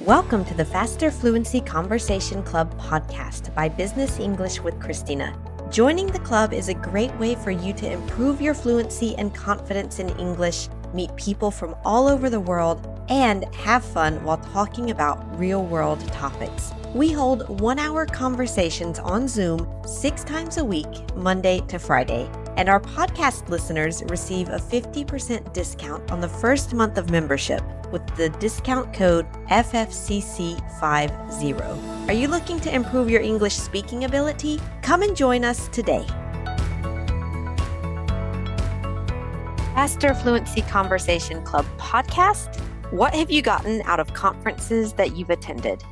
Welcome to the Faster Fluency Conversation Club podcast by Business English with Christina. Joining the club is a great way for you to improve your fluency and confidence in English, meet people from all over the world, and have fun while talking about real world topics. We hold one hour conversations on Zoom six times a week, Monday to Friday. And our podcast listeners receive a 50% discount on the first month of membership with the discount code FFCC50. Are you looking to improve your English speaking ability? Come and join us today. Faster Fluency Conversation Club podcast. What have you gotten out of conferences that you've attended?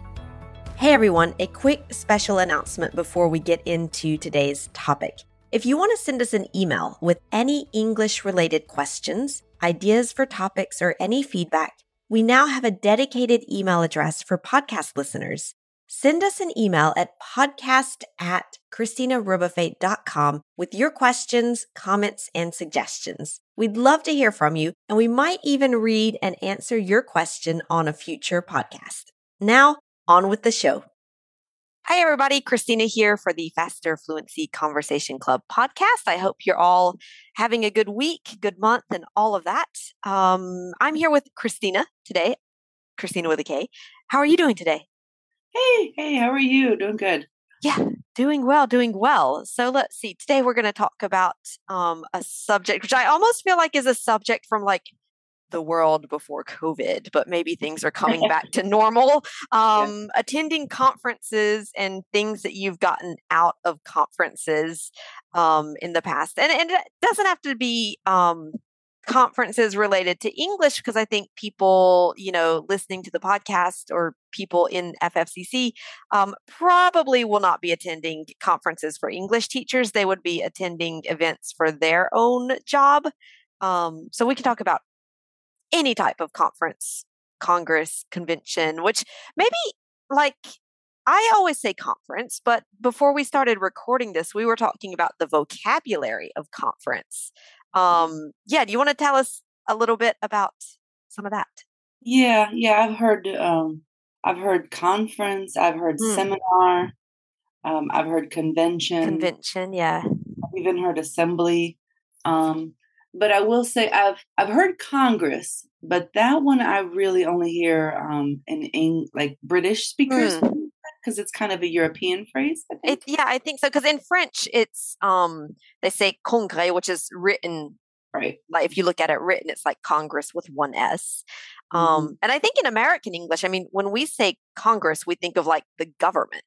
Hey everyone, a quick special announcement before we get into today's topic. If you want to send us an email with any English related questions, ideas for topics, or any feedback, we now have a dedicated email address for podcast listeners. Send us an email at podcast at christinarebuffet.com with your questions, comments, and suggestions. We'd love to hear from you, and we might even read and answer your question on a future podcast. Now, on with the show. Hi, everybody. Christina here for the Faster Fluency Conversation Club podcast. I hope you're all having a good week, good month, and all of that. Um, I'm here with Christina today, Christina with a K. How are you doing today? Hey, hey, how are you? Doing good. Yeah, doing well, doing well. So let's see. Today we're going to talk about um, a subject which I almost feel like is a subject from like the world before COVID, but maybe things are coming back to normal. Um, yeah. Attending conferences and things that you've gotten out of conferences um, in the past, and, and, it doesn't have to be um, conferences related to English because I think people, you know, listening to the podcast or people in FFCC um, probably will not be attending conferences for English teachers. They would be attending events for their own job. Um, so we can talk about any type of conference, congress, convention, which maybe like I always say conference, but before we started recording this, we were talking about the vocabulary of conference. Mm-hmm. Um, yeah, do you want to tell us a little bit about some of that? Yeah, yeah, I've heard um I've heard conference, I've heard mm. seminar, um, I've heard convention. Convention, yeah. I've even heard assembly. Um, but I will say I've I've heard Congress, but that one I really only hear um, in, in like British speakers because mm. it's kind of a European phrase. I it, yeah, I think so. Because in French, it's um, they say congrès, which is written right. Like if you look at it written, it's like Congress with one S. Um, mm-hmm. And I think in American English, I mean, when we say Congress, we think of like the government.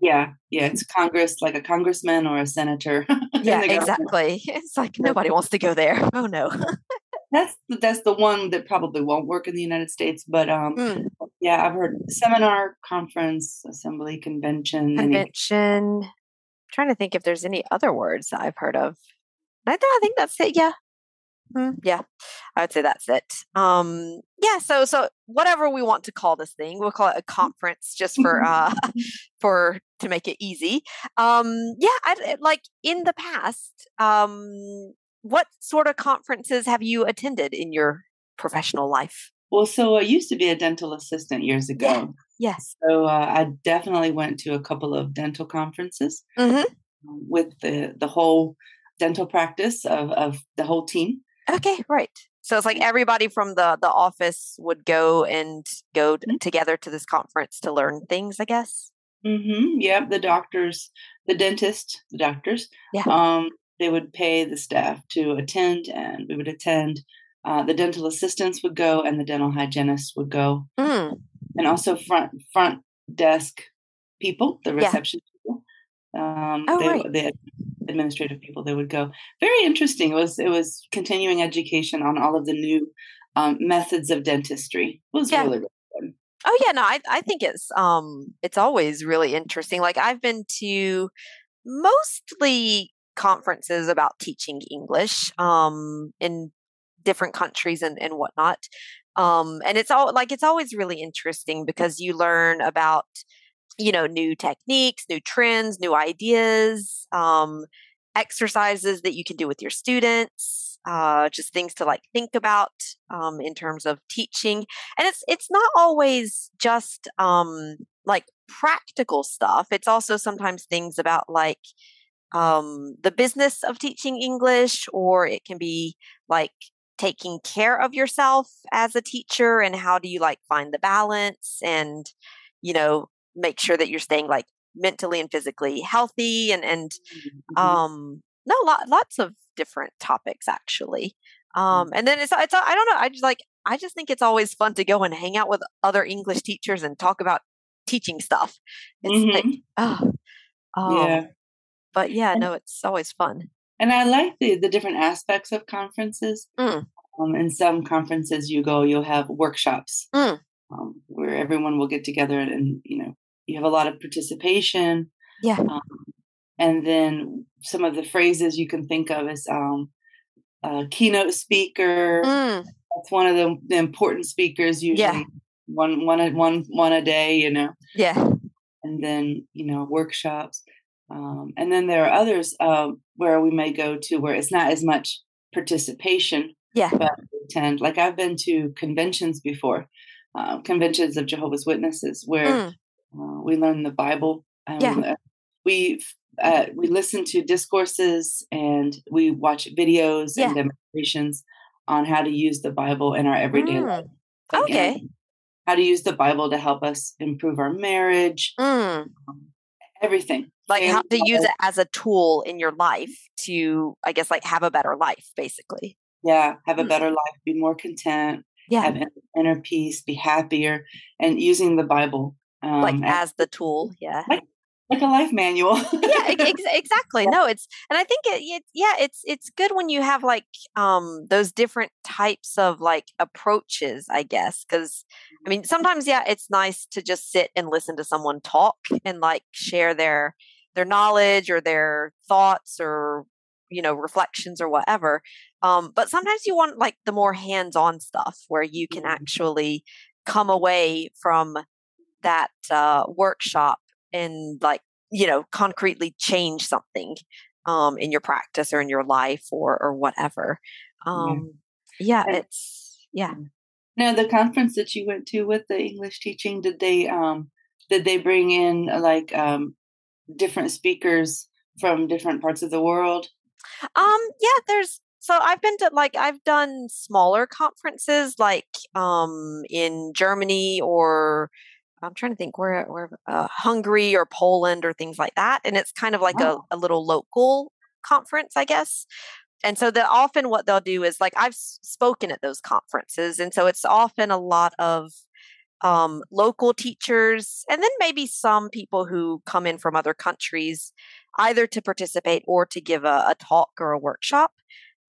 Yeah, yeah, it's Congress, like a congressman or a senator. yeah, exactly. It's like nobody wants to go there. Oh no. that's that's the one that probably won't work in the United States, but um, mm. yeah, I've heard seminar, conference, assembly, convention, convention. Any- trying to think if there's any other words that I've heard of. I, I think that's it. Yeah, Mm, yeah, I would say that's it. Um, yeah, so so whatever we want to call this thing, we'll call it a mm. conference just for uh for to make it easy. Um, yeah, I, like in the past, um, what sort of conferences have you attended in your professional life? Well, so I used to be a dental assistant years ago. Yeah. Yes. So uh, I definitely went to a couple of dental conferences mm-hmm. with the the whole dental practice of of the whole team. Okay, right. So it's like everybody from the the office would go and go mm-hmm. together to this conference to learn things, I guess. Mm-hmm. Yeah, the doctors, the dentist, the doctors. Yeah. Um, they would pay the staff to attend, and we would attend. Uh, the dental assistants would go, and the dental hygienists would go, mm. and also front front desk people, the reception yeah. people. Um, oh, they, right. they administrative people they would go. Very interesting. It was it was continuing education on all of the new um, methods of dentistry. It was yeah. really, really fun. Oh yeah no I, I think it's um it's always really interesting. Like i've been to mostly conferences about teaching english um in different countries and, and whatnot. Um and it's all like it's always really interesting because you learn about you know new techniques new trends new ideas um, exercises that you can do with your students uh, just things to like think about um, in terms of teaching. And it's it's not always just um, like practical stuff. It's also sometimes things about like um, the business of teaching English, or it can be like taking care of yourself as a teacher and how do you like find the balance and you know make sure that you're staying like mentally and physically healthy and and mm-hmm. um no lot, lots of different topics actually mm. um and then it's it's i don't know i just like i just think it's always fun to go and hang out with other english teachers and talk about teaching stuff it's mm-hmm. like oh um, yeah but yeah no it's always fun and i like the the different aspects of conferences mm. um, in some conferences you go you'll have workshops mm. um, where everyone will get together and, and you know you have a lot of participation. Yeah. Um, and then some of the phrases you can think of as um, a keynote speaker. Mm. That's one of the, the important speakers usually. Yeah. One, one, one, one a day, you know. Yeah. And then you know workshops, um, and then there are others uh, where we may go to where it's not as much participation. Yeah. But attend. Like I've been to conventions before, uh, conventions of Jehovah's Witnesses, where mm. Uh, we learn the Bible. Um, yeah. We uh, we listen to discourses and we watch videos yeah. and demonstrations on how to use the Bible in our everyday mm. life. okay. How to use the Bible to help us improve our marriage, mm. um, everything. Like and how to use it as a tool in your life to, I guess, like have a better life, basically. Yeah, have a mm. better life, be more content, yeah. have inner peace, be happier, and using the Bible um, like as the tool yeah. Like, like a life manual. Yeah ex- exactly no it's and i think it, it, yeah it's it's good when you have like um those different types of like approaches i guess because i mean sometimes yeah it's nice to just sit and listen to someone talk and like share their their knowledge or their thoughts or you know reflections or whatever um but sometimes you want like the more hands-on stuff where you can mm-hmm. actually come away from that uh, workshop and like you know concretely change something um, in your practice or in your life or or whatever um, yeah, yeah it's yeah. Now the conference that you went to with the english teaching did they um did they bring in like um different speakers from different parts of the world? Um yeah there's so I've been to like I've done smaller conferences like um in Germany or I'm trying to think where where uh, Hungary or Poland or things like that, and it's kind of like wow. a, a little local conference, I guess. And so that often what they'll do is like I've spoken at those conferences, and so it's often a lot of um, local teachers, and then maybe some people who come in from other countries, either to participate or to give a, a talk or a workshop.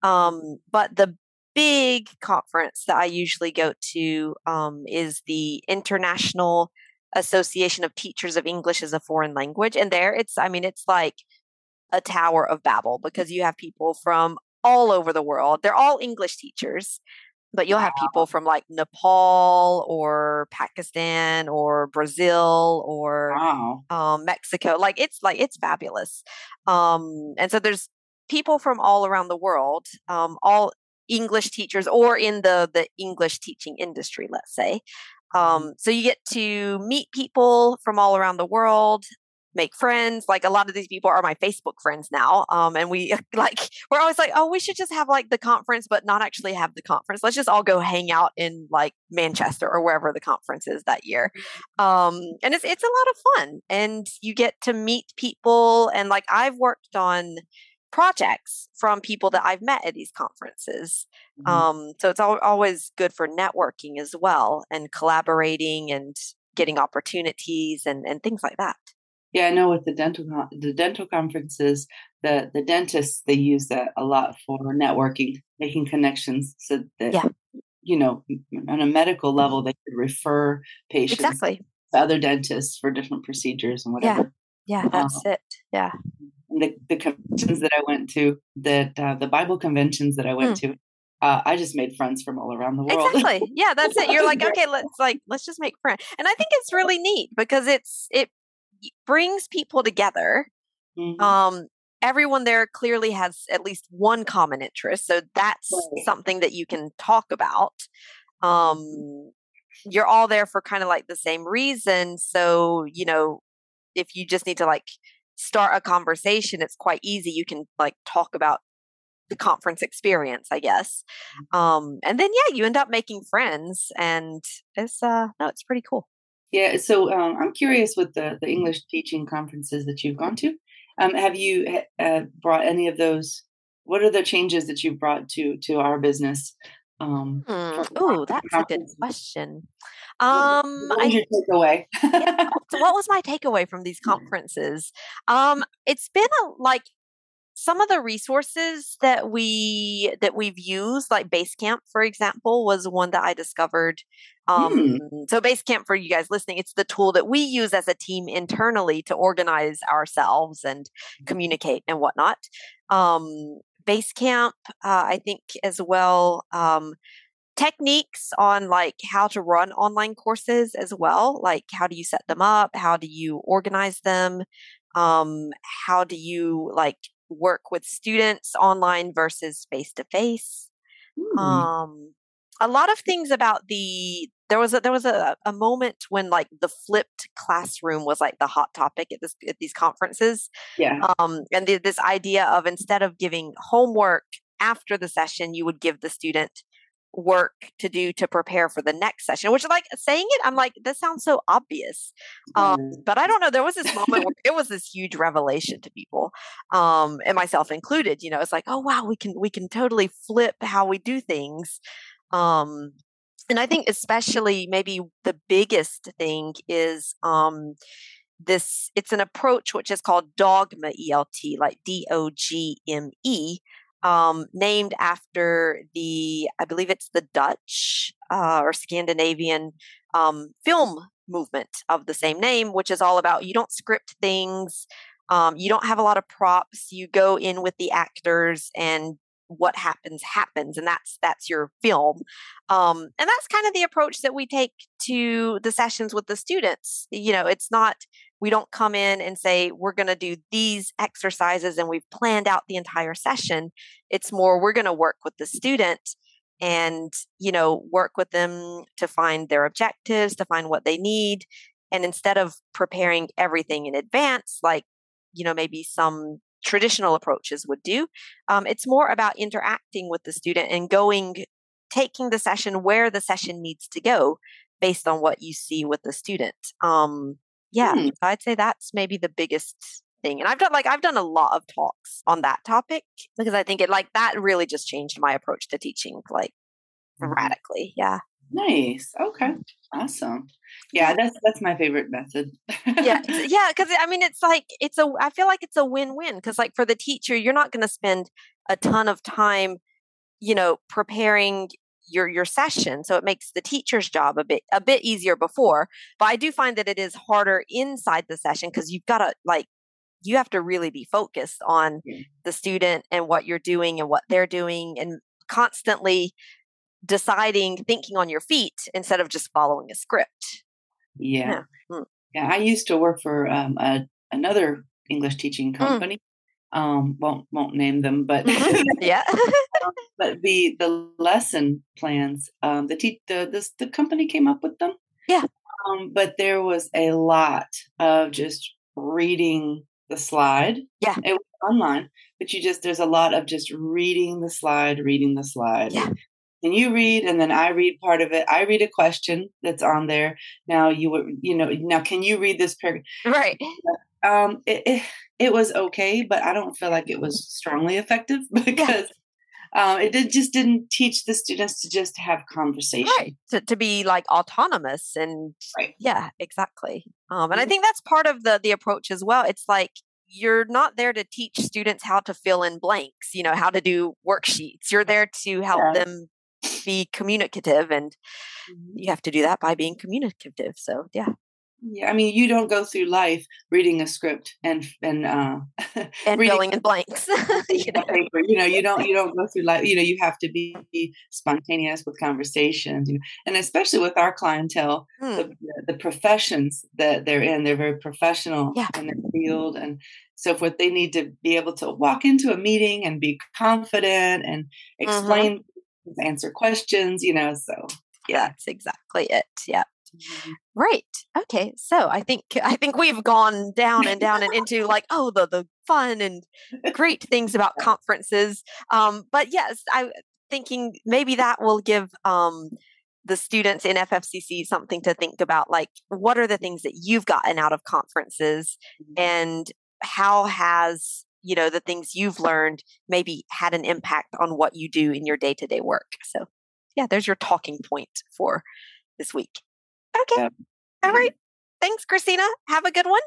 Um, but the big conference that I usually go to um, is the International Association of Teachers of English as a Foreign Language. And there it's, I mean, it's like a Tower of Babel because you have people from all over the world. They're all English teachers, but you'll have people from like Nepal or Pakistan or Brazil or wow. um, Mexico. Like it's like it's fabulous. Um, and so there's people from all around the world, um, all English teachers or in the the English teaching industry, let's say. Mm-hmm. Um, so you get to meet people from all around the world, make friends. Like a lot of these people are my Facebook friends now. Um, and we like we're always like, oh, we should just have like the conference, but not actually have the conference. Let's just all go hang out in like Manchester or wherever the conference is that year. Mm-hmm. Um, and it's it's a lot of fun, and you get to meet people. And like I've worked on projects from people that I've met at these conferences. Mm-hmm. Um, so it's al- always good for networking as well and collaborating and getting opportunities and, and things like that. Yeah, I know with the dental the dental conferences, the the dentists they use that a lot for networking, making connections, so that yeah. you know on a medical level they could refer patients exactly to other dentists for different procedures and whatever. Yeah, yeah, that's um, it. Yeah, the, the conventions that I went to, that uh, the Bible conventions that I went mm. to, uh, I just made friends from all around the world. Exactly. Yeah, that's it. You're like, okay, let's like let's just make friends. And I think it's really neat because it's it brings people together. Mm-hmm. Um, everyone there clearly has at least one common interest. So that's right. something that you can talk about. Um, you're all there for kind of like the same reason. So, you know, if you just need to like start a conversation, it's quite easy. You can like talk about the conference experience, I guess. Mm. Um, and then yeah, you end up making friends and it's uh no, it's pretty cool. Yeah, so um, I'm curious with the the English teaching conferences that you've gone to. Um, have you uh, brought any of those? What are the changes that you've brought to to our business? Um, mm. Oh, that's a good question. Um, what was your takeaway? yeah, so what was my takeaway from these conferences? Um, it's been a, like some of the resources that we that we've used like basecamp for example was one that i discovered um, mm. so basecamp for you guys listening it's the tool that we use as a team internally to organize ourselves and communicate and whatnot um, basecamp uh, i think as well um, techniques on like how to run online courses as well like how do you set them up? How do you organize them? Um how do you like work with students online versus face to face. Um, a lot of things about the there was a there was a, a moment when like the flipped classroom was like the hot topic at this at these conferences. Yeah. Um, and the, this idea of instead of giving homework after the session, you would give the student work to do to prepare for the next session which like saying it i'm like this sounds so obvious um, mm. but i don't know there was this moment where it was this huge revelation to people um, and myself included you know it's like oh wow we can we can totally flip how we do things um, and i think especially maybe the biggest thing is um, this it's an approach which is called Dogme ELT like d-o-g-m-e um, named after the, I believe it's the Dutch uh, or Scandinavian um, film movement of the same name, which is all about you don't script things, um, you don't have a lot of props, you go in with the actors and what happens happens and that's that's your film um, and that's kind of the approach that we take to the sessions with the students you know it's not we don't come in and say we're going to do these exercises and we've planned out the entire session. It's more we're going to work with the student and you know work with them to find their objectives to find what they need and instead of preparing everything in advance like you know maybe some traditional approaches would do um, it's more about interacting with the student and going taking the session where the session needs to go based on what you see with the student um, yeah hmm. i'd say that's maybe the biggest thing and i've done like i've done a lot of talks on that topic because i think it like that really just changed my approach to teaching like mm-hmm. radically yeah nice okay awesome yeah that's that's my favorite method. Yeah yeah because i mean it's like it's a i feel like it's a win-win because like for the teacher you're not going to spend a ton of time you know preparing your your session so it makes the teacher's job a bit a bit easier before but i do find that it is harder inside the session because you've got to like you have to really be focused on the student and what you're doing and what they're doing and constantly deciding thinking on your feet instead of just following a script yeah yeah, mm. yeah i used to work for um, a, another english teaching mm. company mm um won't won't name them but mm-hmm. yeah um, but the the lesson plans um the te- the this the company came up with them yeah um but there was a lot of just reading the slide yeah it was online but you just there's a lot of just reading the slide reading the slide yeah and you read and then i read part of it. I read a question that's on there. Now you would you know now can you read this paragraph? Right. Um it, it, it was okay but i don't feel like it was strongly effective because yeah. um, it did, just didn't teach the students to just have conversation. Right. To, to be like autonomous and right. yeah exactly. Um, and i mm-hmm. think that's part of the the approach as well. It's like you're not there to teach students how to fill in blanks you know how to do worksheets. You're there to help yeah. them be communicative and mm-hmm. you have to do that by being communicative so yeah Yeah, I mean, you don't go through life reading a script and and uh, and filling in blanks. you, know? Paper. you know, you don't you don't go through life. You know, you have to be spontaneous with conversations. You know, and especially with our clientele, hmm. the, the professions that they're in, they're very professional yeah. in their field, and so forth. they need to be able to walk into a meeting and be confident and mm-hmm. explain, mm-hmm. Answer questions. You know, so yeah, that's exactly it. Yeah. Mm-hmm. Right. Okay. So I think I think we've gone down and down and into like oh the the fun and great things about conferences. Um, but yes, I thinking maybe that will give um, the students in FFCC something to think about. Like, what are the things that you've gotten out of conferences, mm-hmm. and how has you know the things you've learned maybe had an impact on what you do in your day to day work. So, yeah, there's your talking point for this week. Okay. Yep. All right. Thanks, Christina. Have a good one.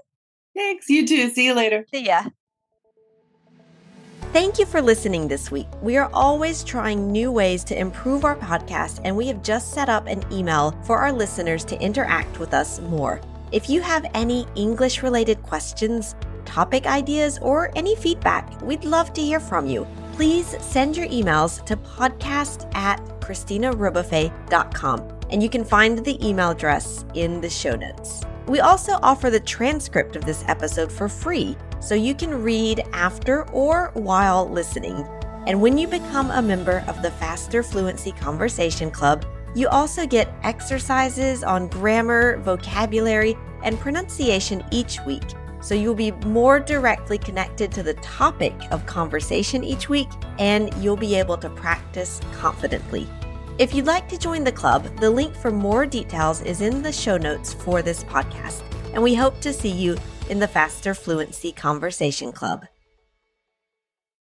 Thanks. You too. See you later. See ya. Thank you for listening this week. We are always trying new ways to improve our podcast, and we have just set up an email for our listeners to interact with us more. If you have any English related questions, topic ideas, or any feedback, we'd love to hear from you. Please send your emails to podcast at christinarebuffet.com and you can find the email address in the show notes. We also offer the transcript of this episode for free, so you can read after or while listening. And when you become a member of the Faster Fluency Conversation Club, you also get exercises on grammar, vocabulary, and pronunciation each week. So you'll be more directly connected to the topic of conversation each week, and you'll be able to practice confidently. If you'd like to join the club, the link for more details is in the show notes for this podcast, and we hope to see you in the Faster Fluency Conversation Club.